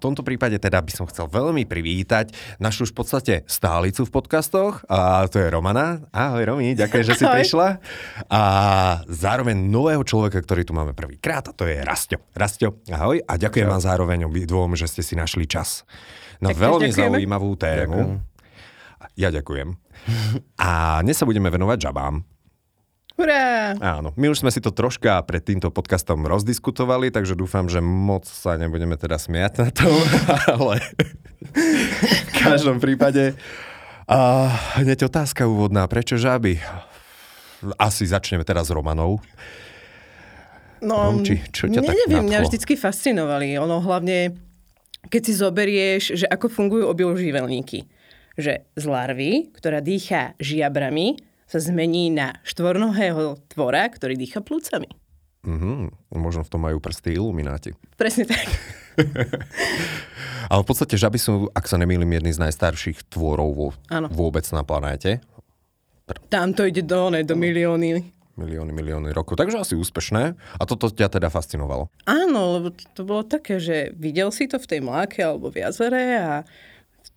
V tomto prípade teda by som chcel veľmi privítať našu už v podstate stálicu v podcastoch a to je Romana. Ahoj Romi, ďakujem, že si Ahoj. prišla. A zároveň nového človeka, ktorý tu máme prvýkrát a to je Rastio. Rastio, ahoj a ďakujem vám zároveň obidvom, že ste si našli čas na tak veľmi ďakujeme. zaujímavú tému. Ďakujem. Ja ďakujem. A dnes sa budeme venovať žabám. Hurá! Áno, my už sme si to troška pred týmto podcastom rozdiskutovali, takže dúfam, že moc sa nebudeme teda smiať na tom, ale v každom prípade a hneď otázka úvodná, prečo žáby? Asi začneme teraz s Romanou. No, Romči, čo ťa tak neviem, mňa vždycky fascinovali. Ono hlavne, keď si zoberieš, že ako fungujú obylživelníky. Že z larvy, ktorá dýchá žiabrami, sa zmení na štvornohého tvora, ktorý dýcha plúcami. Mm-hmm. Možno v tom majú prsty ilumináti. Presne tak. Ale v podstate žaby sú, ak sa nemýlim, jedný z najstarších tvorov vo, vôbec na planéte. Tam to ide do, ne, do milióny. Milióny, milióny rokov. Takže asi úspešné. A toto ťa teda fascinovalo. Áno, lebo to bolo také, že videl si to v tej mláke alebo v jazere a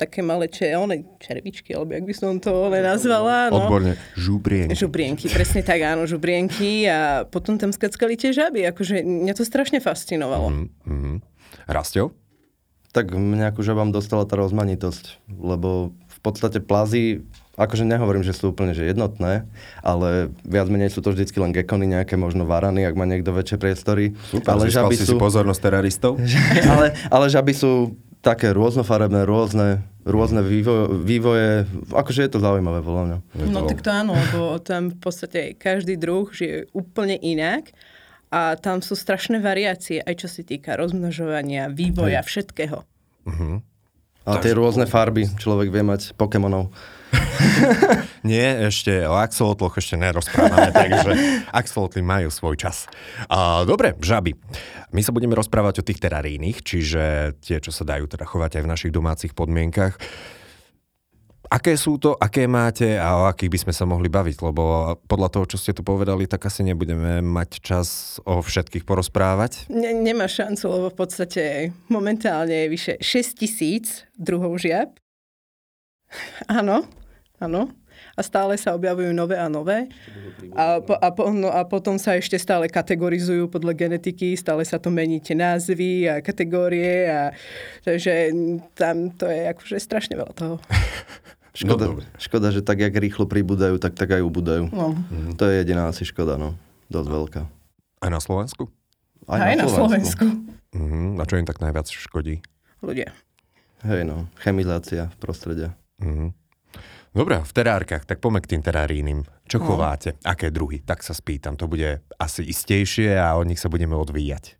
také malé če, one, červičky, alebo jak by som to one nazvala. No. Odborne, žubrienky. Žubrienky, presne tak, áno, žubrienky a potom tam skackali tie žaby, akože mňa to strašne fascinovalo. Mm-hmm. Rastio? Tak mňa akože vám dostala tá rozmanitosť, lebo v podstate plazy akože nehovorím, že sú úplne že jednotné, ale viac menej sú to vždycky len gekony, nejaké možno varany, ak má niekto väčšie priestory. Super, ale žaby sú... si pozornosť teraristov. ale, ale žaby sú také rôznofarebné, rôzne, rôzne vývoje, vývoje, akože je to zaujímavé podľa mňa. No tak to áno, lebo tam v podstate každý druh žije úplne inak a tam sú strašné variácie, aj čo sa týka rozmnožovania, vývoja, všetkého. Uh-huh. A tie rôzne farby, človek vie mať Pokémonov. Nie, ešte o axolotloch ešte nerozprávame, takže axolotly majú svoj čas. A, dobre, žaby. My sa budeme rozprávať o tých terarínych, čiže tie, čo sa dajú teda chovať aj v našich domácich podmienkach. Aké sú to, aké máte a o akých by sme sa mohli baviť? Lebo podľa toho, čo ste tu povedali, tak asi nebudeme mať čas o všetkých porozprávať. Ne, nemá šancu, lebo v podstate momentálne je vyše 6 tisíc druhov žiab. Áno, áno. A stále sa objavujú nové a nové. A, po, a, po, no, a potom sa ešte stále kategorizujú podľa genetiky, stále sa to mení tie názvy a kategórie. A, takže tam to je akože strašne veľa toho. Škoda, no, škoda, že tak, jak rýchlo pribúdajú, tak tak aj ubúdajú. No. Mm. To je jediná asi škoda, no. Dosť veľká. Aj na Slovensku? Aj, aj na Slovensku. Na Slovensku. Mm, a čo im tak najviac škodí? Ľudia. Hej no, chemizácia v prostredie. Mm. Dobre, v terárkach, tak poďme k tým terárínnym. Čo no. chováte? Aké druhy? Tak sa spýtam. To bude asi istejšie a od nich sa budeme odvíjať.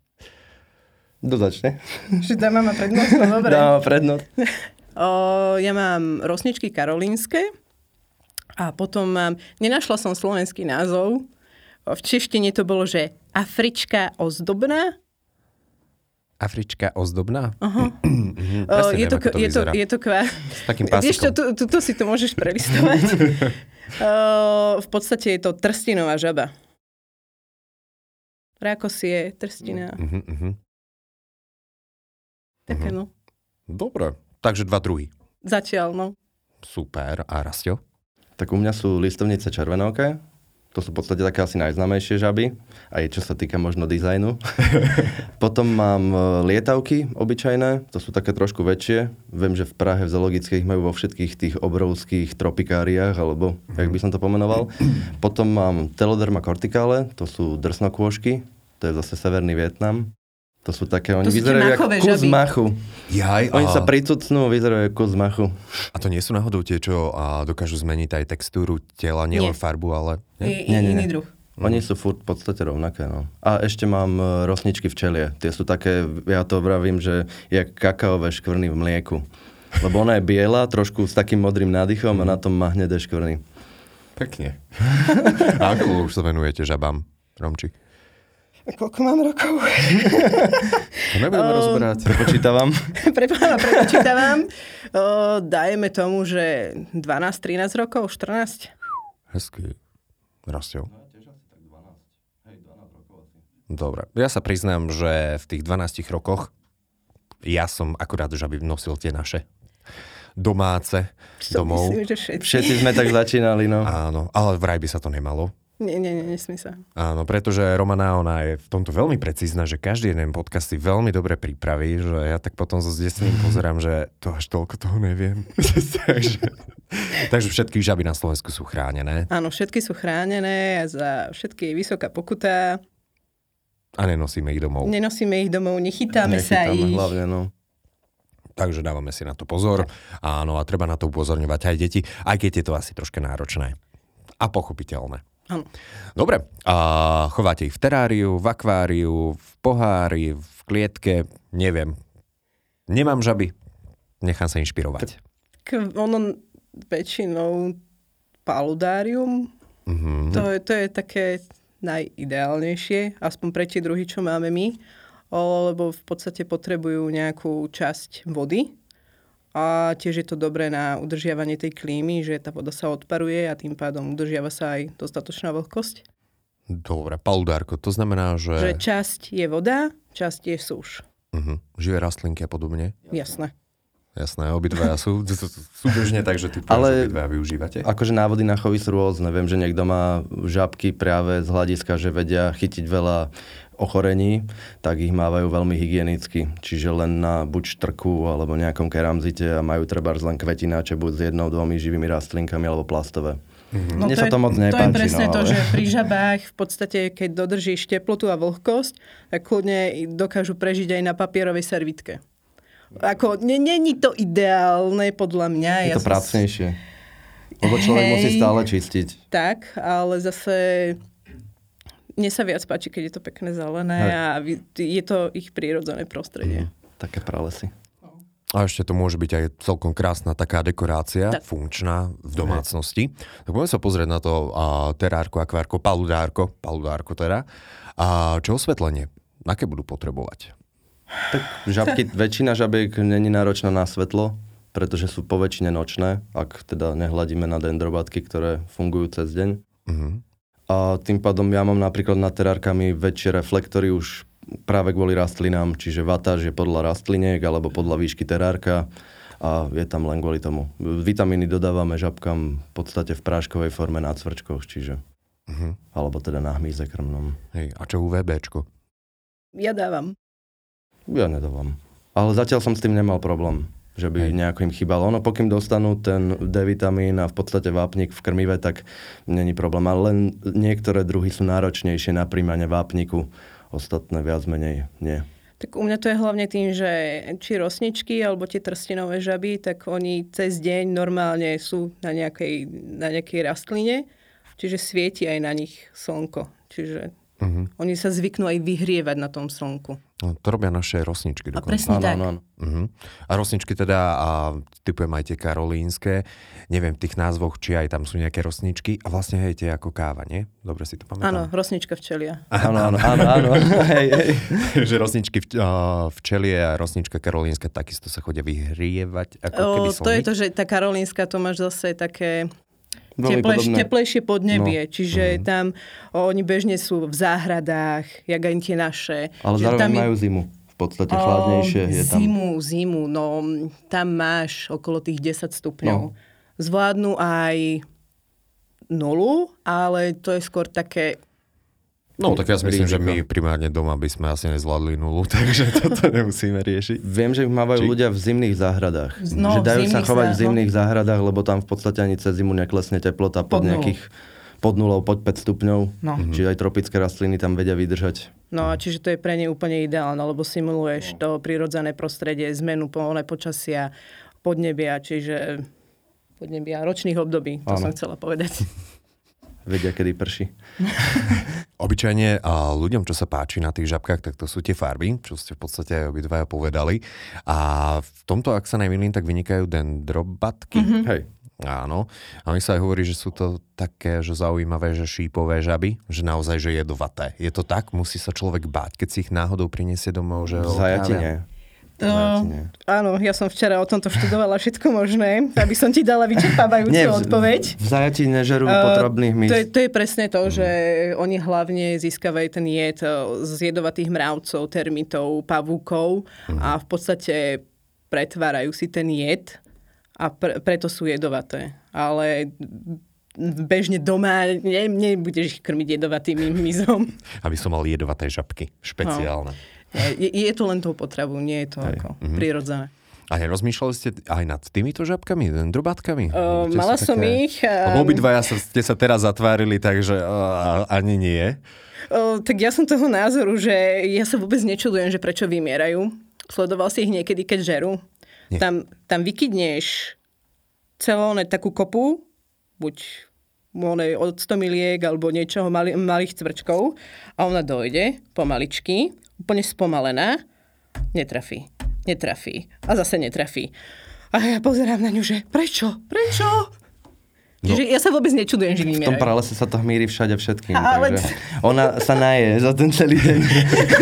Kto začne? Že dáma prednosť, no dobre. Dáma prednosť. o, ja mám rosničky karolínske a potom mám, nenašla som slovenský názov, v češtine to bolo, že Afrička ozdobná Afrička ozdobná? Uh, je, to, to je, to, je to kvá... S takým pásikom. Vieš čo, tu, tu, tu si to môžeš prelistovať. uh, v podstate je to trstinová žaba. je trstina. Uh-huh, uh-huh. Také uh-huh. no. Dobre, takže dva druhy. Zatiaľ, no. Super. A Rastio? Tak u mňa sú listovnice červenovké, to sú v podstate také asi najznámejšie žaby, aj čo sa týka možno dizajnu. Potom mám e, lietavky obyčajné, to sú také trošku väčšie. Viem, že v Prahe v zoologických majú vo všetkých tých obrovských tropikáriách, alebo mm. jak by som to pomenoval. Potom mám Teloderma corticale, to sú drsnokôžky, to je zase severný Vietnam. To sú také, oni to vyzerajú ako kus žaby. machu. Jaj, oni a... sa pricucnú, vyzerajú ako kus machu. A to nie sú náhodou tie, čo a dokážu zmeniť aj textúru tela, nielen farbu, ale... Nie? Nie, nie, nie. Iný druh. Oni sú furt v podstate rovnaké. No. A ešte mám e, rosničky včelie. Tie sú také, ja to vravím, že je kakaové škvrny v mlieku. Lebo ona je biela, trošku s takým modrým nádychom a na tom má hnedé škvrny. Pekne. a ako už sa venujete žabám, Romči? Koľko mám rokov? To nebudeme rozoberať. Prepočítavam. Prepávam, prepočítavam. O, dajme tomu, že 12-13 rokov, 14. Hezky. Rastil. Dobre. Ja sa priznám, že v tých 12 rokoch ja som akurát už aby nosil tie naše domáce Som domov. Myslím, že všetci. Všetci sme tak začínali, no. Áno, ale vraj by sa to nemalo. Nie, nie, nie, nesmí sa. Áno, pretože Romana, ona je v tomto veľmi precízna, že každý jeden podcast si veľmi dobre pripraví, že ja tak potom so zdesením pozerám, že to až toľko toho neviem. takže, takže všetky žaby na Slovensku sú chránené Áno, všetky sú chránené a za všetky je vysoká pokuta. a nenosíme ich domov. Nenosíme ich domov, nechytáme, sa Nechytáme ich. hlavne, no. Takže dávame si na to pozor. Áno, a treba na to upozorňovať aj deti, aj keď je to asi troška náročné. A pochopiteľné. Áno. Dobre, a chováte ich v teráriu, v akváriu, v pohári, v klietke, neviem. Nemám žaby, nechám sa inšpirovať. K, ono väčšinou paludárium, Mhm. to, je, to je také najideálnejšie, aspoň pre tie druhy, čo máme my, lebo v podstate potrebujú nejakú časť vody a tiež je to dobré na udržiavanie tej klímy, že tá voda sa odparuje a tým pádom udržiava sa aj dostatočná vlhkosť. Dobre, paludárko, to znamená, že, Že časť je voda, časť je súš. uh-huh. živé rastlinky a podobne. Jasné. Jasné, obidvaja sú súbežne, takže ty Ale- Ale... obidvaja využívate. Akože návody na chovy sú rôzne. Viem, že niekto má žabky práve z hľadiska, že vedia chytiť veľa ochorení, tak ich mávajú veľmi hygienicky. Čiže len na buď štrku alebo nejakom keramzite a majú treba len kvetináče buď s jednou, dvomi živými rastlinkami alebo plastové. No Mne sa to moc To je nepáči, presne no, to, ale- že pri žabách v podstate, keď dodržíš teplotu a vlhkosť, tak kľudne dokážu prežiť aj na papierovej servitke. Ako, ne- není to ideálne podľa mňa. Je to som- pracnejšie. Lebo človek Hej. musí stále čistiť. Tak, ale zase mne sa viac páči, keď je to pekné zelené Hej. a je to ich prírodzené prostredie. Také pralesy. A ešte to môže byť aj celkom krásna taká dekorácia, Tak. funkčná v domácnosti. Tak poďme sa pozrieť na to a, terárko, akvárko, paludárko, paludárko teda. A čo osvetlenie? Aké budú potrebovať? Tak žabky, väčšina žabiek není náročná na svetlo, pretože sú poväčšine nočné, ak teda nehľadíme na dendrobatky, ktoré fungujú cez deň. Mhm. A tým pádom ja mám napríklad nad terárkami väčšie reflektory už práve kvôli rastlinám, čiže vatáž je podľa rastliniek alebo podľa výšky terárka a je tam len kvôli tomu. Vitamíny dodávame žabkám v podstate v práškovej forme na cvrčkoch, čiže Mhm. alebo teda na hmyze krmnom. Hej, a čo UVBčko? Ja dávam. Ja nedávam. Ale zatiaľ som s tým nemal problém, že by Hej. nejako im chýbalo. Ono, pokým dostanú ten D-vitamín a v podstate vápnik v krmive, tak není problém. Ale len niektoré druhy sú náročnejšie na príjmanie vápniku, ostatné viac menej nie. Tak u mňa to je hlavne tým, že či rosničky alebo tie trstinové žaby, tak oni cez deň normálne sú na nejakej, na nejakej rastline, čiže svieti aj na nich slnko. Čiže Mhm. oni sa zvyknú aj vyhrievať na tom slnku. No, to robia naše rosničky A dokonca. presne Áno, tak. áno, áno. Uh-huh. A rosničky teda, a typujem aj tie karolínske, neviem v tých názvoch, či aj tam sú nejaké rosničky a vlastne hej, tie ako káva, nie? Dobre si to Áno, pamätám. rosnička včelia. Áno, áno, áno, áno. hej, hej. že rosničky v, uh, včelie a rosnička karolínska takisto sa chodia vyhrievať, ako keby O, to je to, že tá karolínska to máš zase také teplejš, teplejšie podnebie, No. čiže tam o, oni bežne sú v záhradách, jak aj tie naše. Ale zároveň tam je- majú zimu. V podstate chladnejšie je tam. Zimu, zimu, no tam máš okolo tých 10 stupňov. No. Zvládnu aj nulu, ale to je skôr také... No tak ja si myslím, že my primárne doma by sme asi nezvládli nulu, takže toto nemusíme riešiť. Viem, že ich mávajú Či- ľudia v zimných záhradách. No, že v dajú sa chovať v zá- zimných záhradách, lebo tam v podstate ani cez zimu neklesne teplota pod, Pod nejakých pod nulou, pod 5 stupňov. No. Čiže aj tropické rastliny tam vedia vydržať. No a čiže to je pre ne úplne ideálne, lebo simuluješ to prirodzené prostredie, zmenu poľné počasia, podnebia, čiže podnebia ročných období, to Áno. som chcela povedať. Vedia, kedy prší. Obyčajne a ľuďom, čo sa páči na tých žabkách, tak to sú tie farby, čo ste v podstate aj obidvaja povedali. A v tomto, ak sa nemýlim, tak vynikajú dendrobatky. Mhm. Hej. Áno. A mi sa aj hovorí, že sú to také že zaujímavé, že šípové žaby, že naozaj, že jedovaté. Je to tak? Musí sa človek báť, keď si ich náhodou priniesie domov, že ho To, áno, ja som včera o tomto študovala všetko možné, aby som ti dala vyčerpávajúcu Nie, v- odpoveď. V zajatí nežerú Uh, potrebných to, je, to je presne to, že oni hlavne získavajú ten jed eh, z jedovatých mravcov, termitov, pavúkov a v podstate pretvárajú si ten jed a pre, preto sú jedovaté. Ale bežne doma ne, nebudeš ich krmiť jedovatým mizom. Aby som mal jedovaté žabky. Špeciálne. Je, je to len tou potravou, nie je to Hej. ako prirodzené. A nerozmýšľali ste aj nad týmito žabkami, drobátkami? Uh, sú mala som ich. Lebo Um, obidvaja ste sa teraz zatvárili, takže uh, ani nie. O, tak ja som toho názoru, že ja sa vôbec nečudujem, že prečo vymierajú. Sledoval si ich niekedy, keď žerú. Nie. Tam, tam vykydneš celú takú kopu, buď one, od 100 miliek alebo niečoho mali, malých cvrčkov a ona dojde pomaličky, úplne spomalená, netrafí, netrafí a zase netrafí. A ja pozerám na ňu, že prečo, prečo? No. Čiže ja sa vôbec nečudujem, že V tom pralese sa to hmíri všade všetkým. Ale- Takže ona sa naje za ten celý deň.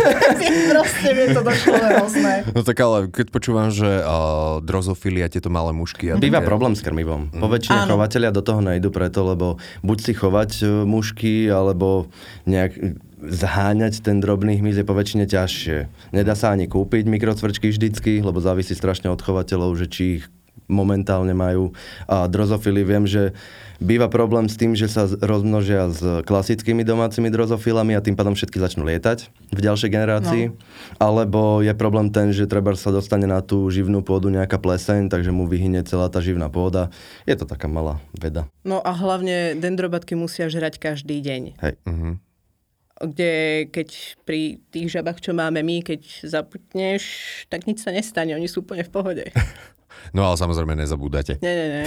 Proste mi to došlo hrozné. No tak ale keď počúvam, že uh, drozofilia, tieto malé mušky... A Býva také- problém s krmivom. Po väčšine Áno. chovateľia do toho nejdu preto, lebo buď si chovať e, mušky, alebo nejak zháňať ten drobný hmyz je po väčšine ťažšie. Nedá sa ani kúpiť mikrocvrčky vždycky, lebo závisí strašne od chovateľov, že či ich momentálne majú. A drozofily viem, že býva problém s tým, že sa rozmnožia s klasickými domácimi drozofilami a tým pádom všetky začnú lietať v ďalšej generácii. No. Alebo je problém ten, že treba sa dostane na tú živnú pôdu nejaká pleseň, takže mu vyhynie celá tá živná pôda. Je to taká malá veda. No a hlavne dendrobatky musia žrať každý deň. Hej. Mhm. Kde keď pri tých žabách, čo máme my, keď zaputneš, tak nič sa nestane, oni sú úplne v pohode. No ale samozrejme nezabúdate. Nie, nie, nie.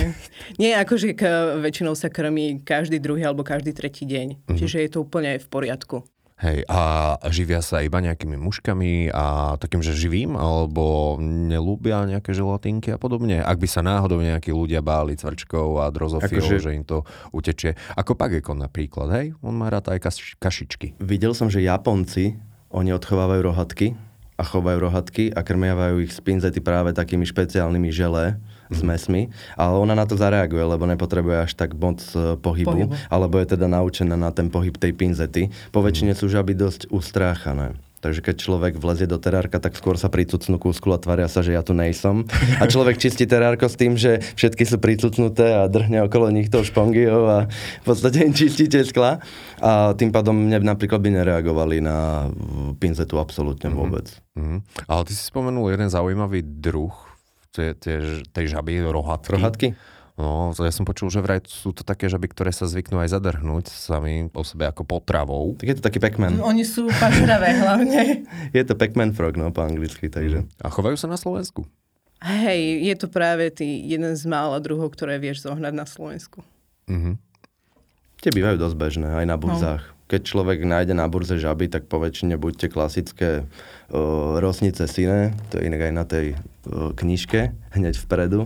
Nie, akože k, väčšinou sa krmí každý druhý alebo každý tretí deň. Mm-hmm. Čiže je to úplne v poriadku. Hej, a živia sa iba nejakými muškami a takým, že živým, alebo nelúbia nejaké želatinky a podobne. Ak by sa náhodou nejakí ľudia báli cvrčkov a drozofilov, Akože- že im to utečie. Ako Pagekon napríklad, hej? On má rád aj kaš- kašičky. Videl som, že Japonci, oni odchovávajú rohatky a chovajú rohatky a krmiavajú ich z pinzety práve takými špeciálnymi želé s mesmi, ale ona na to zareaguje, lebo nepotrebuje až tak moc e, pohybu, Pohybu. alebo je teda naučená na ten pohyb tej pinzety. Po väčšine sú žaby dosť ustráchané. Takže keď človek vlezie do terárka, tak skôr sa pricucnú kúsku a tvária sa, že ja tu nejsom. A človek čistí terárko s tým, že všetky sú pricucnuté a drhne okolo nich tou špongiou a v podstate im čistíte skla. A tým pádom mne napríklad by nereagovali na pinzetu absolútne vôbec. Mhm. Ale ty si spomenul jeden zaujímavý druh tej, tej, tej žaby, rohatky. Rohatky? No, ja som počul, že vraj sú to také žaby, ktoré sa zvyknú aj zadrhnúť sami o sebe ako potravou. Tak je to taký Pac-Man. Oni sú pažravé hlavne. Je to Pac-Man frog, no po anglicky, takže. A chovajú sa na Slovensku. Hej, je to práve tý jeden z mála druhov, ktoré vieš zohnať na Slovensku. Mhm. Tie bývajú dosť bežné, aj na burzách. Keď človek nájde na burze žaby, tak po väčšine buď tie klasické uh, rosnice sine, to je inak aj na tej uh, knižke, hneď vpredu.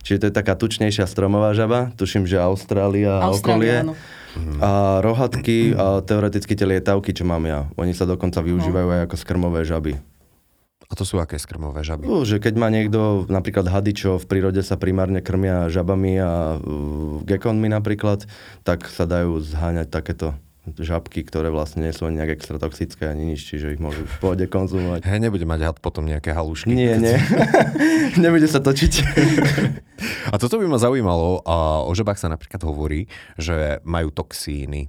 Čiže to je taká tučnejšia stromová žaba, tuším, že Austrália a okolie. áno. A rohatky a teoreticky tie lietavky, čo mám ja. Oni sa dokonca využívajú aj ako skrmové žaby. A to sú aké skrmové žaby? Uh, že keď má niekto, napríklad hady, čo v prírode sa primárne krmia žabami a uh, gekonmi napríklad, tak sa dajú zháňať takéto žabky, ktoré vlastne nie sú ani nejak extra toxické ani nič, čiže ich môžu v pohode konzumovať. Hej, nebude mať had potom nejaké halušky. Nie, nie. Nebude sa točiť. A toto by ma zaujímalo. A o žabách sa napríklad hovorí, že majú toxíny,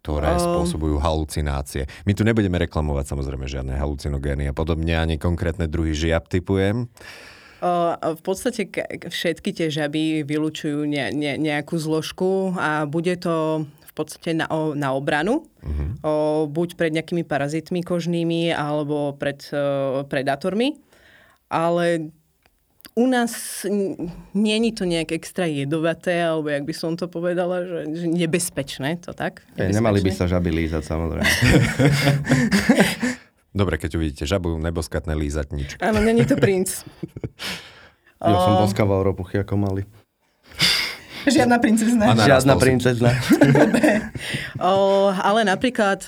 ktoré Um. spôsobujú halucinácie. My tu nebudeme reklamovať samozrejme žiadne halucinogény a podobne, ani konkrétne druhy žiab typujem. V podstate všetky tie žaby vylúčujú ne, ne, nejakú zložku a bude to podstate na, o, na obranu, uh-huh. o, buď pred nejakými parazitmi kožnými alebo pred o, predátormi. Ale u nás n- nie je to nejak extra jedovaté, alebo jak by som to povedala, že, že nebezpečné, to tak? Hej, nemali by Nebezpečné. sa žaby lízať, samozrejme. Dobre, keď uvidíte žabu, neboskatné lízať nič. Áno, není to princ. Ja som O, boskával ropuchy ako mali. Žiadna princezna. Žiadna princezna. o, ale napríklad,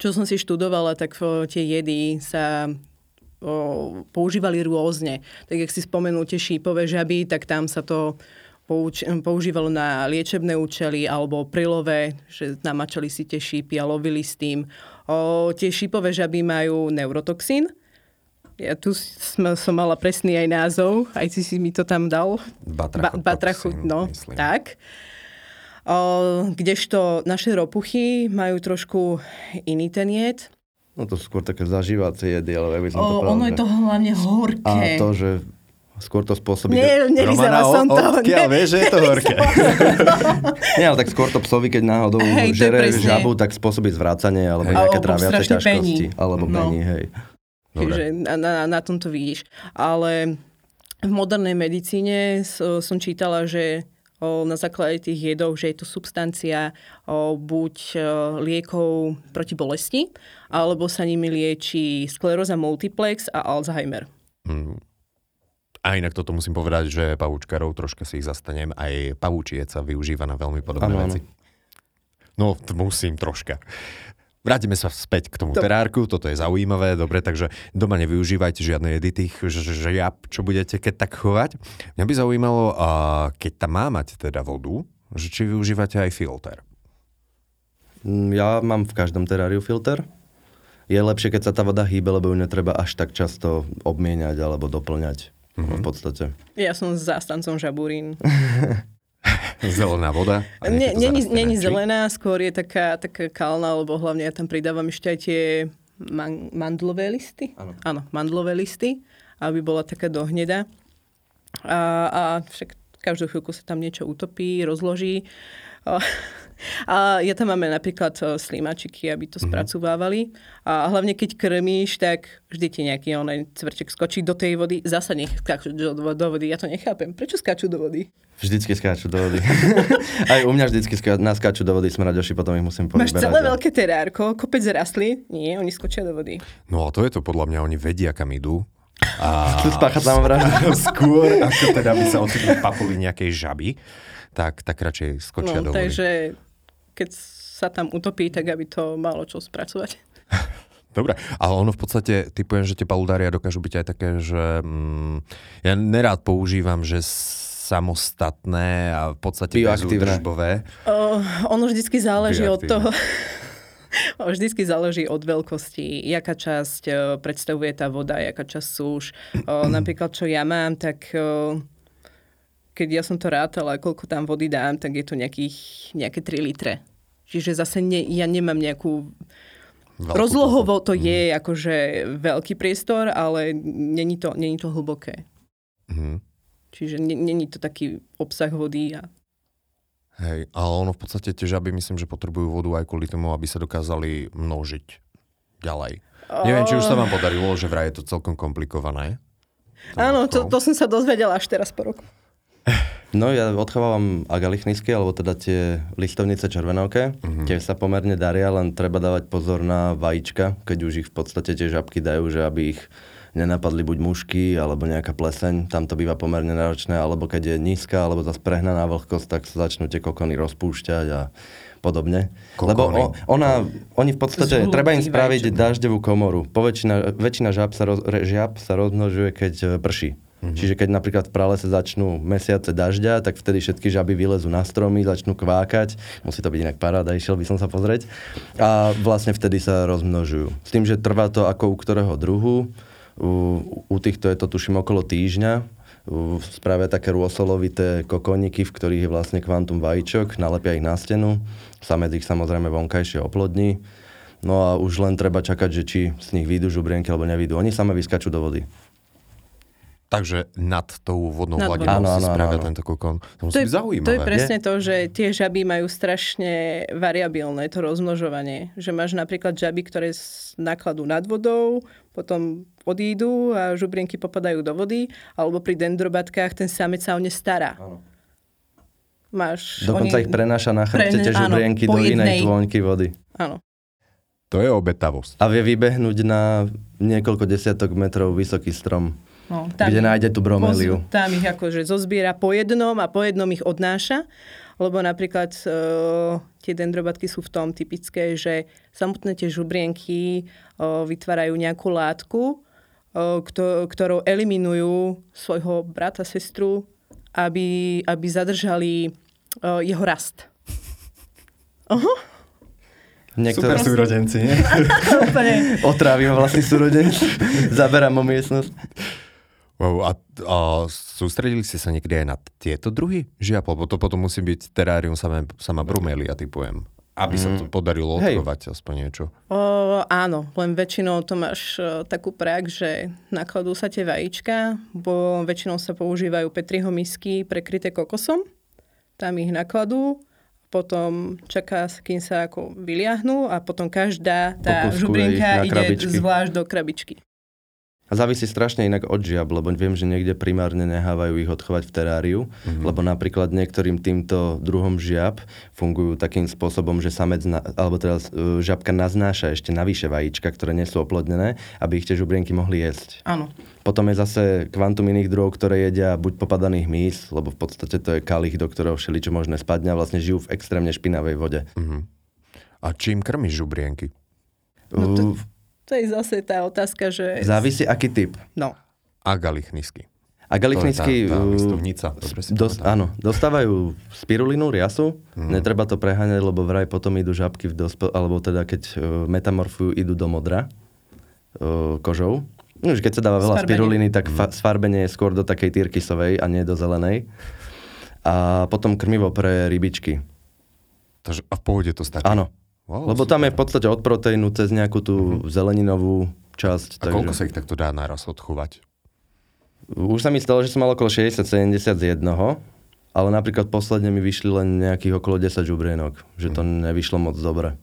čo som si študovala, tak tie jedy sa o, používali rôzne. Tak jak si spomenul tie šípové žaby, tak tam sa to pouč- používalo na liečebné účely alebo pri love, že namačali si tie šípy a lovili s tým. O, tie šípové žaby majú neurotoxín. Ja tu som, som mala presný aj názov, aj si si mi to tam dal. Batrachotoxín, batrachu, no, myslím. tak. O, kdežto naše ropuchy majú trošku iný ten jed. No to sú skôr také zažívacie jedy, ale ja by som to O, povedal, ono je to hlavne horké. A to, že skôr to spôsobí... Nie, Romana, som o- to. odkiaľ ne- vieš, že je to horké? Nie, ale tak skôr to psovi, keď náhodou Hej, to žere žabu, tak spôsobí zvrácanie alebo Hej. nejaké tráviace ťažkosti. pení. Alebo No. pení, hej. Dobre. Takže na, na, na tom to vidíš. Ale v modernej medicíne som čítala, že o, na základe tých jedov, že je to substancia o, buď o, liekov proti bolesti, alebo sa nimi lieči skleróza multiplex a Alzheimer. Mm. A inak toto musím povedať, že pavúčkarov, troška si ich zastanem, aj pavúčiec sa využíva na veľmi podobné áno. veci. No, t- musím troška. Vrátime sa späť k tomu Dobre. terárku, toto je zaujímavé, dobre, takže doma nevyužívajte žiadne jedy tých žiab, čo budete keď tak chovať. Mňa by zaujímalo, keď tam má mať teda vodu, že či využívate aj filter. Mm, Ja mám v každom teráriu filter. Je lepšie, keď sa tá voda hýbe, lebo ju netreba až tak často obmieniať alebo doplňať. Mhm. V podstate. Ja som zástancom žabúrín. Zelená voda. Není zelená, skôr je taká, taká kalná, lebo hlavne ja tam pridávam ešte aj tie man, mandlové listy. Áno. Áno, mandlové listy, aby bola taká dohneda. A, a však každú chvíľku sa tam niečo utopí, rozloží. A, ja tam máme napríklad e, slimačiky, aby to spracovávali. A hlavne keď krmíš, tak vždy ti nejaký onen cvrček skočí do tej vody. Zasa nech skáču do, do vody. Ja to nechápem. Prečo skáču do vody? Vždycky skáču do vody. Aj u mňa vždycky ská- naskáču do vody smraďoši, potom ich musím Máš povyberať. celé veľké terárko, kopec rastlín. Nie, oni skočia do vody. No a to je to podľa mňa, oni vedia, kam idú. A spáchať samovraždu. skôr, ako teda by sa ocitli v papuli nejakej žaby, tak, tak radšej skočia do No, vody. takže keď sa tam utopí, tak aby to malo čo spracovať. Dobre, ale ono v podstate, typujem, že tie paludária dokážu byť aj také, že mm, ja nerád používam, že samostatné a v podstate bezúdržbové. Uh, ono vždycky záleží od toho, vždycky záleží od veľkosti, jaká časť uh, predstavuje tá voda, jaká časť súž. Uh, napríklad, čo ja mám, tak uh, keď ja som to rátala, koľko tam vody dám, tak je to nejakých, nejaké 3 litre. Čiže zase ne, ja nemám nejakú... Veľkú Rozlohovo to je akože veľký priestor, ale není to, není to hlboké. Mhm. Čiže ne- není to taký obsah vody. A... Hej, ale ono v podstate tie žaby myslím, že potrebujú vodu aj kvôli tomu, aby sa dokázali množiť ďalej. Neviem, či už sa vám podarilo, že vraj je to celkom komplikované. Áno, to, to som sa dozvedela až teraz po roku. No ja odchovávam agalichnisky, alebo teda tie listovnice červenovké. Mhm. Tie sa pomerne daria, len treba dávať pozor na vajíčka, keď už ich v podstate tie žabky dajú, že aby ich nenapadli buď mušky, alebo nejaká pleseň, tam to býva pomerne náročné, alebo keď je nízka, alebo zase prehnaná vlhkosť, tak sa začnú tie kokony rozpúšťať a podobne. Kokony. Lebo o, ona, oni v podstate, Zhlúpí treba im spraviť vajíčka. dažďovú komoru. Poväčšina, väčšina žab sa, roz, žiab sa rozmnožuje, keď e, prší. Mm-hmm. Čiže keď napríklad v pralese začnú mesiace dažďa, tak vtedy všetky žaby vylezú na stromy, začnú kvákať. Musí to byť inak paráda, išiel by som sa pozrieť. A vlastne vtedy sa rozmnožujú. S tým, že trvá to ako u ktorého druhu. U, u týchto je to tuším okolo týždňa. Spravia také rôsolovité kokoniky, v ktorých je vlastne kvantum vajíčok, nalepia ich na stenu. Samec ich samozrejme vonkajšie oplodní. No a už len treba čakať, že či z nich výjdu žubrienky alebo nevídu. Oni same vyskačú do vody. Takže nad tou vodnou Nad hladinou vodou. si Áno, áno, spravia áno. tento kokon. To To musí je, byť zaujímavé. to je presne to, že tie žaby majú strašne variabilné to rozmnožovanie. Že máš napríklad žaby, ktoré s- nakladú nad vodou, potom odídu a žubrienky popadajú do vody, alebo pri dendrobatkách ten samec sa o ne stará. Áno. Máš, Dokonca oni- ich prenáša na chrbte Pre- tie áno, žubrienky po do inej jednej. tôňky vody. Áno. To je obetavosť. A vie vybehnúť na niekoľko desiatok metrov vysoký strom. No, Kde nájde tú broméliu. Poz, tam ich akože zozbiera po jednom a po jednom ich odnáša, lebo napríklad uh, tie dendrobatky sú v tom typické, že samotné tie žubrienky uh, vytvárajú nejakú látku, uh, kto, ktorou eliminujú svojho brata, sestru, aby, aby zadržali uh, jeho rast. Uh-huh. Niektoré... Super súrodenci, nie? Otrávi ho vlastný súrodenec. Zaberám mu miestnosť. Wow, a, a sústredili ste sa niekedy aj na tieto druhy žiab? Lebo to potom musí byť terárium sama, sama brumelia, typujem. Aby sa to podarilo Hej. odchovať aspoň niečo. O, áno, len väčšinou to máš o, takú prax, že nakladú sa tie vajíčka, bo väčšinou sa používajú petriho misky prekryté kokosom. Tam ich nakladú, potom čaká, kým sa ako vyliahnú a potom každá tá Popuskuje ich žubrinka ide krabičky. zvlášť do krabičky. A závisí strašne inak od žiab, lebo viem, že niekde primárne nehávajú ich odchovať v teráriu, mm-hmm. lebo napríklad niektorým týmto druhom žiab fungujú takým spôsobom, že samec, na, alebo teda e, žabka naznáša ešte navyše vajíčka, ktoré nie sú oplodnené, aby ich tie žubrienky mohli jesť. Áno. Potom je zase kvantum iných druhov, ktoré jedia buď popadaných mýs, lebo v podstate to je kalich, do ktorého všeličo možné spadne a vlastne žijú v extrémne špinavej vode. Mhm. A čím krmiš žubrienky? No to- To je zase tá otázka, že... Závisí, aký typ. No. A galichnisky. A galichnicky... To je tá, tá uh, listovnica. Dos, áno, dostávajú spirulinu, riasu, mm. netreba to preháňať, lebo vraj potom idú žabky v dospel, alebo teda keď uh, metamorfujú, idú do modra uh, kožou. No, Už keď sa dáva veľa Sfarbenie. spiruliny, tak fa- sfarbenie je skôr do takej tyrkysovej a nie do zelenej. A potom krmivo pre rybičky. Takže, a v pohode to stačí? Áno. Wow, lebo tam je v podstate od proteínu cez nejakú tú zeleninovú časť. A koľko sa ich takto dá naraz odchovať? Už sa mi stalo, že som mal okolo 60-70 z jednoho, ale napríklad posledne mi vyšli len nejakých okolo 10 žubrienok, že to nevyšlo moc dobre.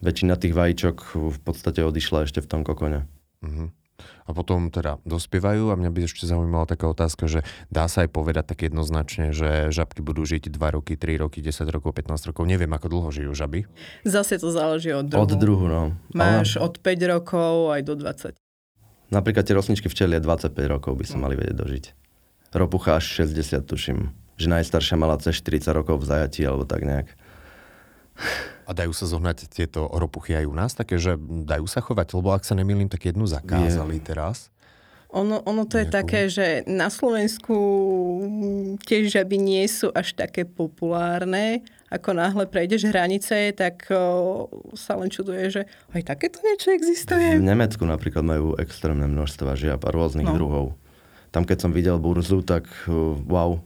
Väčšina tých vajíčok v podstate odišla ešte v tom kokone. Mhm. A potom teda dospievajú a mňa by ešte zaujímala taká otázka, že dá sa aj povedať tak jednoznačne, že žabky budú žiť 2 roky, 3 roky, 10 rokov, 15 rokov. Neviem, ako dlho žijú žaby. Zase to záleží od druhu. Od druhu, no. Máš od 5 rokov aj do 20. Ale napríklad tie rosničky včelie 25 rokov by sa mali vedieť dožiť. Ropucha až 60, tuším. Že najstaršia mala cez 40 rokov v zajatí, alebo tak nejak. A dajú sa zohnať tieto ropuchy aj u nás, také, že dajú sa chovať, lebo ak sa nemýlim, tak jednu zakázali teraz. Ono, ono to je Nejakú- také, že na Slovensku tie žaby nie sú až také populárne. Ako náhle prejdeš hranice, tak o, sa len čuduje, že aj takéto niečo V existuje. Nemecku napríklad majú extrémne množstva žiab a rôznych No. druhov. Tam keď som videl burzu, tak wow.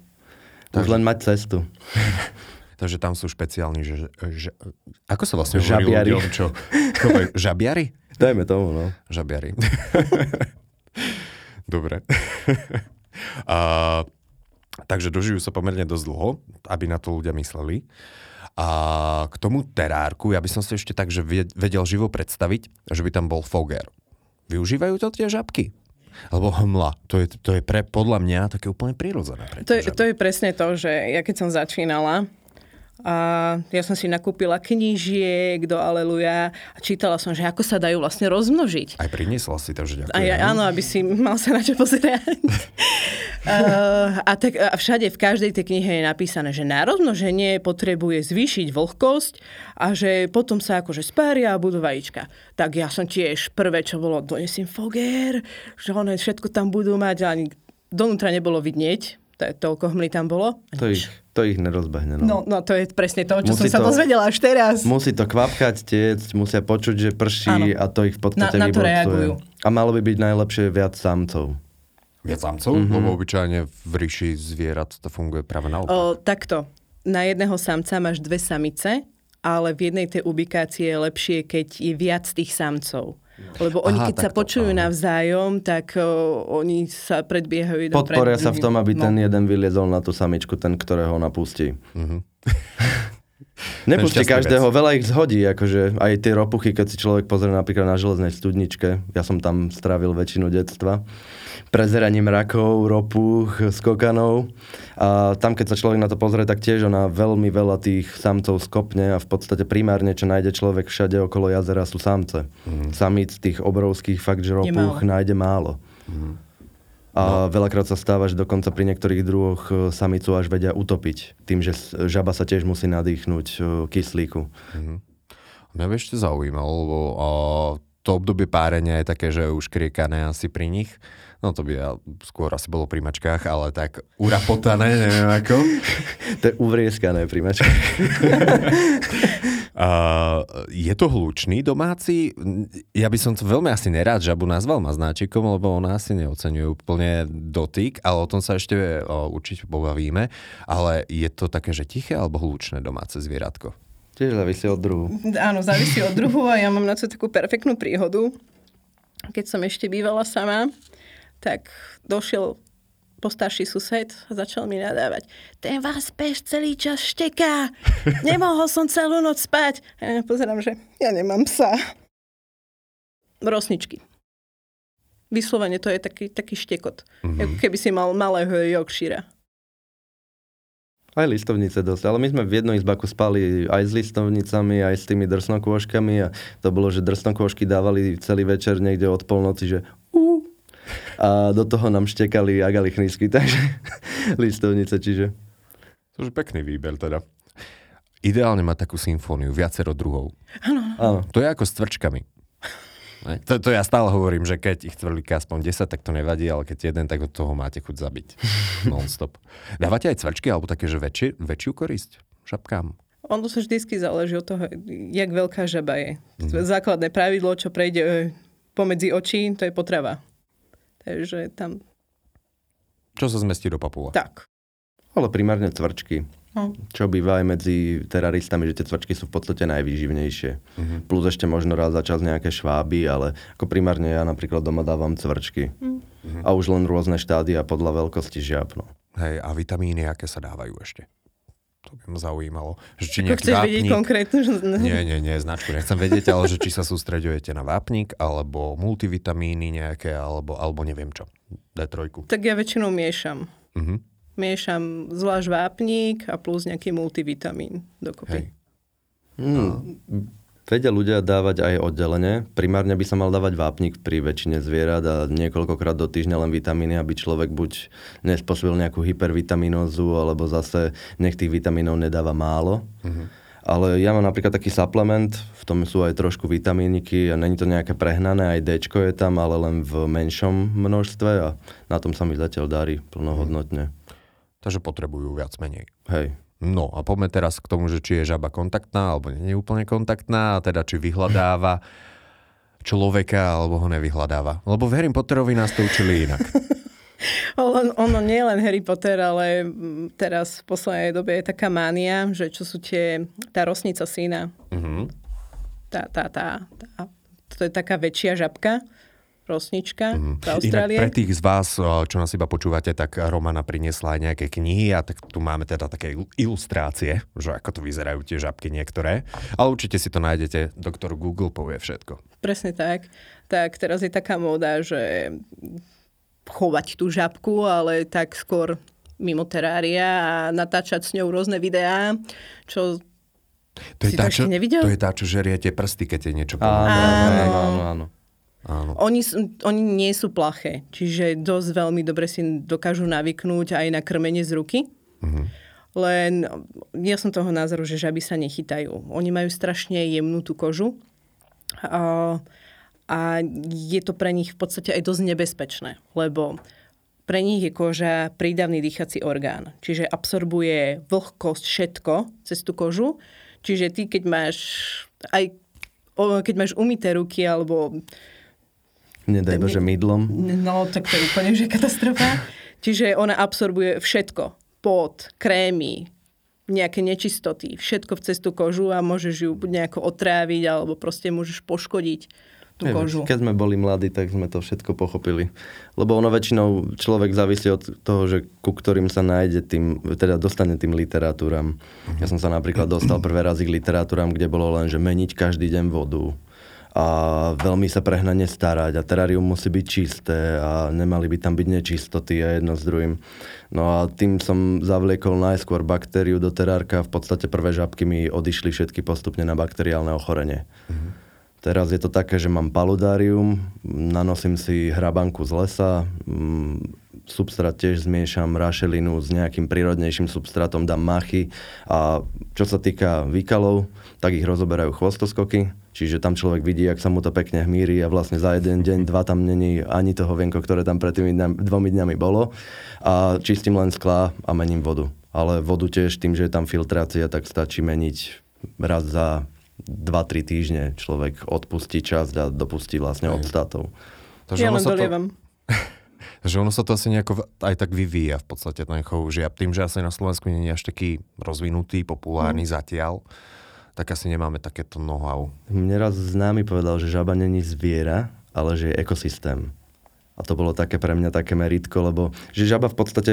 Už len mať cestu. Takže tam sú špeciálni, že, že ako sa vlastne Žabiari. ľuďom, čo chovajú? Žabiari? Dajme tomu, no. Žabiari. Dobre. A, takže dožijú sa pomerne dosť dlho, aby na to ľudia mysleli. A k tomu terárku, ja by som si ešte tak, že vedel živo predstaviť, že by tam bol foger. Využívajú to tie žabky? Alebo hmla. To je, to je pre, podľa mňa také úplne prirodzené. Pre To je, to je presne to, že ja keď som začínala, a ja som si nakúpila knížiek do Aleluja a čítala som, že ako sa dajú vlastne rozmnožiť. Aj priniesla si, takže ďakujem. A ja, áno, aby si mal sa na čo pozerať. uh, a, tak, a všade, v každej tej knihe je napísané, že na rozmnoženie potrebuje zvýšiť vlhkosť a že potom sa akože spária a budú vajíčka. Tak ja som tiež prvé, čo bolo, donesím foger, že one všetko tam budú mať, ani donútra nebolo vidieť, to, toľko hmly tam bolo. A To ich, to ich nerozbehne, no. No, no to je presne to, čo Musí som sa to- dozvedela až teraz. Musí to kvapkať, tiecť, musia počuť, že prší Áno. a to ich v podstate Na- na to reagujú. A malo by byť najlepšie viac samcov. Viac samcov? Mm-hmm. Lebo obyčajne v ríši zvierat to funguje práve naopak. O, takto. Na jedného samca máš dve samice, ale v jednej tej ubikácii je lepšie, keď je viac tých samcov. Lebo oni, Aha, keď sa takto, počujú áno. navzájom, tak o, oni sa predbiehajú jeden Podporia pred sa v tom, aby druhým. ten No. jeden vyliezol na tú samičku, ten, ktorého napustí. Mhm. Nepustí každého, veľa ich zhodí, akože aj tie ropuchy, keď si človek pozrie napríklad na železnej studničke, ja som tam strávil väčšinu detstva, prezeraním rakov, ropuch, skokanov. A tam, keď sa človek na to pozrie, tak tiež ona veľmi veľa tých samcov skopne a v podstate primárne, čo nájde človek všade okolo jazera sú samce. Mm. Samíc tých obrovských fakt, že ropuch nájde málo. A no. veľakrát sa stáva, že dokonca pri niektorých druhoch e, samicu až vedia utopiť, tým, že žaba sa tiež musí nadýchnuť e, kyslíku. Mm-hmm. Mňa by ešte zaujímalo, lebo o, to obdobie párenia je také, že už kriekané asi pri nich. No to by ja, skôr asi bolo pri mačkách, ale tak urapotané, neviem ako. to je uvrieskané pri mačkách. Uh, je to hlučný domáci? Ja by som to veľmi asi nerád žabu nazval maznáčikom, lebo ona asi neocenuje úplne dotyk, ale o tom sa ešte uh, určite pobavíme. Ale je to také, že tiché alebo hlučné domáce zvieratko? Tiež závisí od druhu. Áno, závisí od druhu a ja mám na to takú perfektnú príhodu. Keď som ešte bývala sama, tak došiel postarší sused a začal mi nadávať. Ten vás peš celý čas šteká. Nemohol som celú noc spať. A ja pozerám, že ja nemám psa. Rosničky. Vyslovene to je taký, taký štekot. Mm-hmm. keby si mal malého Yorkshire. Aj listovnice dosť, ale my sme v jednom izbaku spali aj s listovnicami, aj s tými drsnokôžkami a to bolo, že drsnokôžky dávali celý večer niekde od polnoci, že a do toho nám štekali agalichnísky, takže listovnice, čiže... To je pekný výber teda. Ideálne má takú symfóniu, viacero druhov. Áno. To je ako s tvrčkami. Ne? To, to ja stále hovorím, že keď ich tvrlíka aspoň 10, tak to nevadí, ale keď jeden, tak od toho máte chuť zabiť. Non-stop. Dávate aj cvrčky, alebo také, že väčši, väčšiu korisť žabkám? Ono sa vždycky záleží od toho, jak veľká žaba je. Mm. Základné pravidlo, čo prejde e, pomedzi očí, to je potrava. Takže tam... Čo sa zmestí do papula? Tak. Ale primárne cvrčky. No. Čo býva aj medzi teraristami, že tie cvrčky sú v podstate najvýživnejšie. Uh-huh. Plus ešte možno raz za čas nejaké šváby, ale ako primárne ja napríklad doma dávam cvrčky. Uh-huh. A už len rôzne štádia podľa veľkosti žiab. No. Hej, a vitamíny, aké sa dávajú ešte? To by ma zaujímalo. Že či nejaký chceš vápnik... vedieť konkrétne? Že... Nie, nie, nie, značku nechcem vedieť, ale že či sa sústreďujete na vápnik, alebo multivitamíny nejaké, alebo, alebo neviem čo. D3. Tak ja väčšinou miešam. Uh-huh miešam zvlášť vápnik a plus nejaký multivitamín dokopy. Hej. Hmm. Vedia ľudia dávať aj oddelenie. Primárne by sa mal dávať vápnik pri väčšine zvierat a niekoľkokrát do týždňa len vitamíny, aby človek buď nespôsobil nejakú hypervitaminózu, alebo zase nech tých vitamínov nedáva málo. Uh-huh. Ale ja mám napríklad taký suplement, v tom sú aj trošku vitamíniky a není to nejaké prehnané, aj D je tam, ale len v menšom množstve a na tom sa mi zatiaľ darí plnohodnotne. Takže potrebujú viac menej. Hej. No a poďme teraz k tomu, že či je žaba kontaktná alebo nie je úplne kontaktná a teda či vyhľadáva človeka alebo ho nevyhľadáva. Lebo v Harry Potterovi nás to učili inak. ono, ono nie je len Harry Potter, ale teraz v poslednej dobe je taká mánia, že čo sú tie, tá rosnica syna. Uh-huh. Tá, tá, tá, tá, to je taká väčšia žabka rosnička mm. v Austrálii. Inak pre tých z vás, čo nás iba počúvate, tak Romana priniesla aj nejaké knihy a tak tu máme teda také ilustrácie, že ako to vyzerajú tie žabky niektoré. Ale určite si to nájdete, doktor Google povie všetko. Presne tak. Tak teraz je taká móda, že chovať tú žabku, ale tak skôr mimo terária a natáčať s ňou rôzne videá, čo to je, tá, čo, nevidel? to je tá, čo žeriete prsty, keď je niečo áno, áno, áno, áno. Áno. Oni, oni nie sú plaché, čiže dosť veľmi dobre si dokážu navyknúť aj na krmenie z ruky. Uh-huh. Len ja som toho názoru, že žaby sa nechytajú. Oni majú strašne jemnú tú kožu a, a je to pre nich v podstate aj dosť nebezpečné, lebo pre nich je koža prídavný dýchací orgán. Čiže absorbuje vlhkosť všetko cez tú kožu. Čiže ty, keď máš aj keď máš umité ruky alebo Nedaj Bože mydlom. No, tak to je úplne že katastrofa. Čiže ona absorbuje všetko. Pot, krémy, nejaké nečistoty, všetko v cestu kožu a môžeš ju nejako otráviť alebo proste môžeš poškodiť tú Neviem, kožu. Keď sme boli mladí, tak sme to všetko pochopili. Lebo ono väčšinou človek závisí od toho, že ku ktorým sa nájde tým, teda dostane tým literatúram. Ja som sa napríklad dostal prvé razy k literatúram, kde bolo len, že meniť každý deň vodu a veľmi sa prehnane starať a terárium musí byť čisté a nemali by tam byť nečistoty a jedno s druhým. No a tým som zavliekol najskôr baktériu do terárka v podstate prvé žabky mi odišli všetky postupne na bakteriálne ochorenie. Mm-hmm. Teraz je to také, že mám paludárium, nanosím si hrabanku z lesa, mm, substrát tiež zmiešam rašelinu s nejakým prírodnejším substrátom, dám machy a čo sa týka výkalov, tak ich rozoberajú chvostoskoky, čiže tam človek vidí, ak sa mu to pekne hmíri a vlastne za jeden deň, dva tam není ani toho vienko, ktoré tam pred tými dňami, dvomi dňami bolo a čistím len sklá a mením vodu. Ale vodu tiež tým, že je tam filtrácia, tak stačí meniť raz za 2-3 týždne človek odpustí časť a dopustí vlastne odstátov. Takže ja len dolievam. To... že ono sa to asi nejako aj tak vyvíja v podstate ten chov žiab. Tým, že asi na Slovensku nie je až taký rozvinutý, populárny mm. zatiaľ, tak asi nemáme takéto know-how. Mne raz známy povedal, že žaba není zviera, ale že je ekosystém. A to bolo také pre mňa také meritko, lebo že žaba v podstate,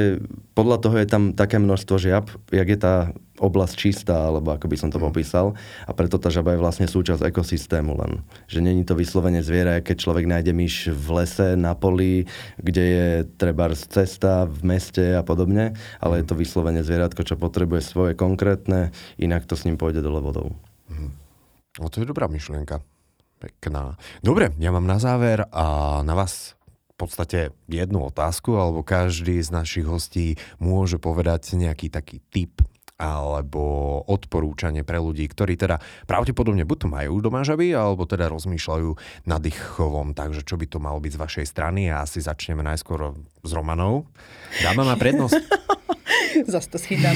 podľa toho je tam také množstvo žiab, jak je tá oblasť čistá, alebo ako by som to mhm. popísal. A preto tá žaba je vlastne súčasť ekosystému len. Že není to vyslovene zviera, keď človek nájde myš v lese, na poli, kde je treba cesta v meste a podobne, ale je to vyslovene zvieratko, čo potrebuje svoje konkrétne, inak to s ním pôjde dole vodou. Mm. No to je dobrá myšlienka. Pekná. Dobre, ja mám na záver a na vás podstate jednu otázku, alebo každý z našich hostí môže povedať nejaký taký tip alebo odporúčanie pre ľudí, ktorí teda pravdepodobne buď to majú doma žaby, alebo teda rozmýšľajú nad ich chovom, takže čo by to malo byť z vašej strany a asi začneme najskôr s Romanou. Dáma má prednosť. Zas to schytám.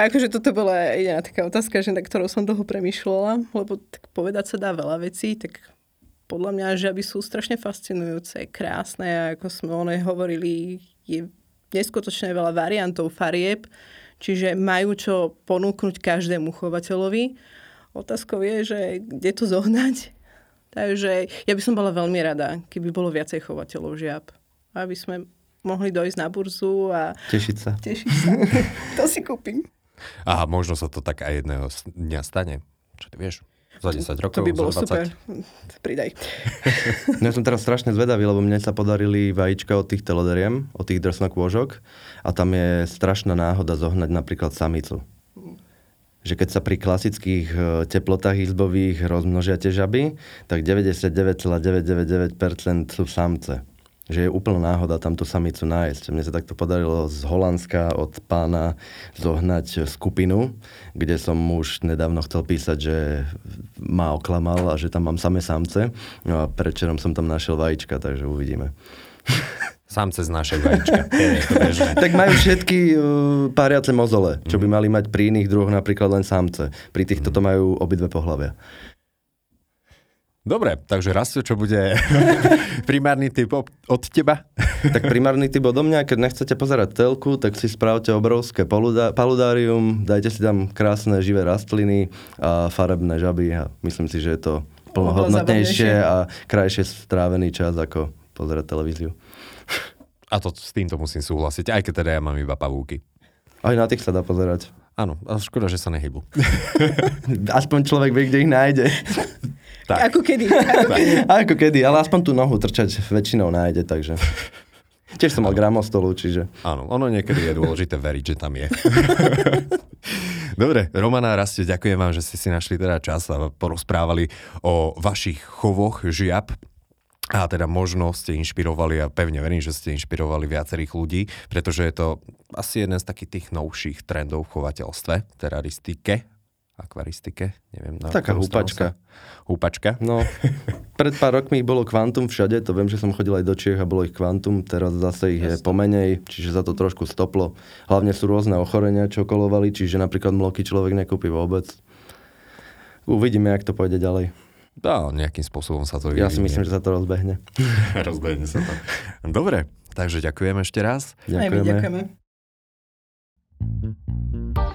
A akože toto bola jediná taká otázka, že na ktorou som dlho premyšľala, lebo tak povedať sa dá veľa vecí, tak podľa mňa žaby sú strašne fascinujúce, krásne a ako sme o nej hovorili, je neskutočne veľa variantov farieb, čiže majú čo ponúknuť každému chovateľovi. Otázkou je, že kde to zohnať. Takže ja by som bola veľmi rada, keby bolo viacej chovateľov žiab. Aby sme mohli dojsť na burzu a... Tešiť sa. Tešiť sa. to si kúpim. A možno sa to tak aj jedného dňa stane. Čo ty vieš? Za 10 rokov, To by bolo super. Pridaj. no ja som teraz strašne zvedavý, lebo mne sa podarili vajíčka od tých teloderiem, od tých drsnokôžok a tam je strašná náhoda zohnať napríklad samicu. Že keď sa pri klasických e, teplotách izbových rozmnožia tie žaby, tak 99,999% sú samce že je úplná náhoda tam tú samicu nájsť. Mne sa takto podarilo z Holandska od pána zohnať skupinu, kde som už nedávno chcel písať, že ma oklamal a že tam mám samé samce. No a predčerom som tam našiel vajíčka, takže uvidíme. Samce z našej vajíčka. tak majú všetky uh, páriace mozole, čo by mhm. mali mať pri iných druhoch napríklad len samce. Pri týchto to majú obidve pohľavia. Dobre, takže raz čo bude primárny typ od teba? tak primárny typ odo mňa, keď nechcete pozerať telku, tak si spravte obrovské paludárium, dajte si tam krásne živé rastliny a farebné žaby a myslím si, že je to plnohodnotnejšie a krajšie strávený čas ako pozerať televíziu. A to s týmto musím súhlasiť, aj keď teda ja mám iba pavúky. Aj na tých sa dá pozerať. Áno, ale škoda, že sa nehybu. Aspoň človek vie, kde ich nájde. Tak. Ako kedy. Ako kedy. Ako kedy, ale aspoň tú nohu trčať väčšinou nájde, takže... Tiež som mal gramostolu, čiže... Áno, ono niekedy je dôležité veriť, že tam je. Dobre, Romana Raste, ďakujem vám, že ste si našli teda čas a porozprávali o vašich chovoch žiab. A teda možno ste inšpirovali a pevne verím, že ste inšpirovali viacerých ľudí, pretože je to asi jeden z takých tých novších trendov v chovateľstve, teraristike, akvaristike, neviem. Na Taká húpačka. Húpačka? No, pred pár rokmi ich bolo kvantum všade, to viem, že som chodil aj do Čiech a bolo ich kvantum, teraz zase ich Jasne. je pomenej, čiže za to trošku stoplo. Hlavne sú rôzne ochorenia, čo kolovali, čiže napríklad mloky človek nekúpi vôbec. Uvidíme, jak to pôjde ďalej. Dá, nejakým spôsobom sa to Ja si myslím, že sa to rozbehne. rozbehne sa to. Dobre, takže ďakujem ešte raz. Ďakujeme. Aj my ďakujeme.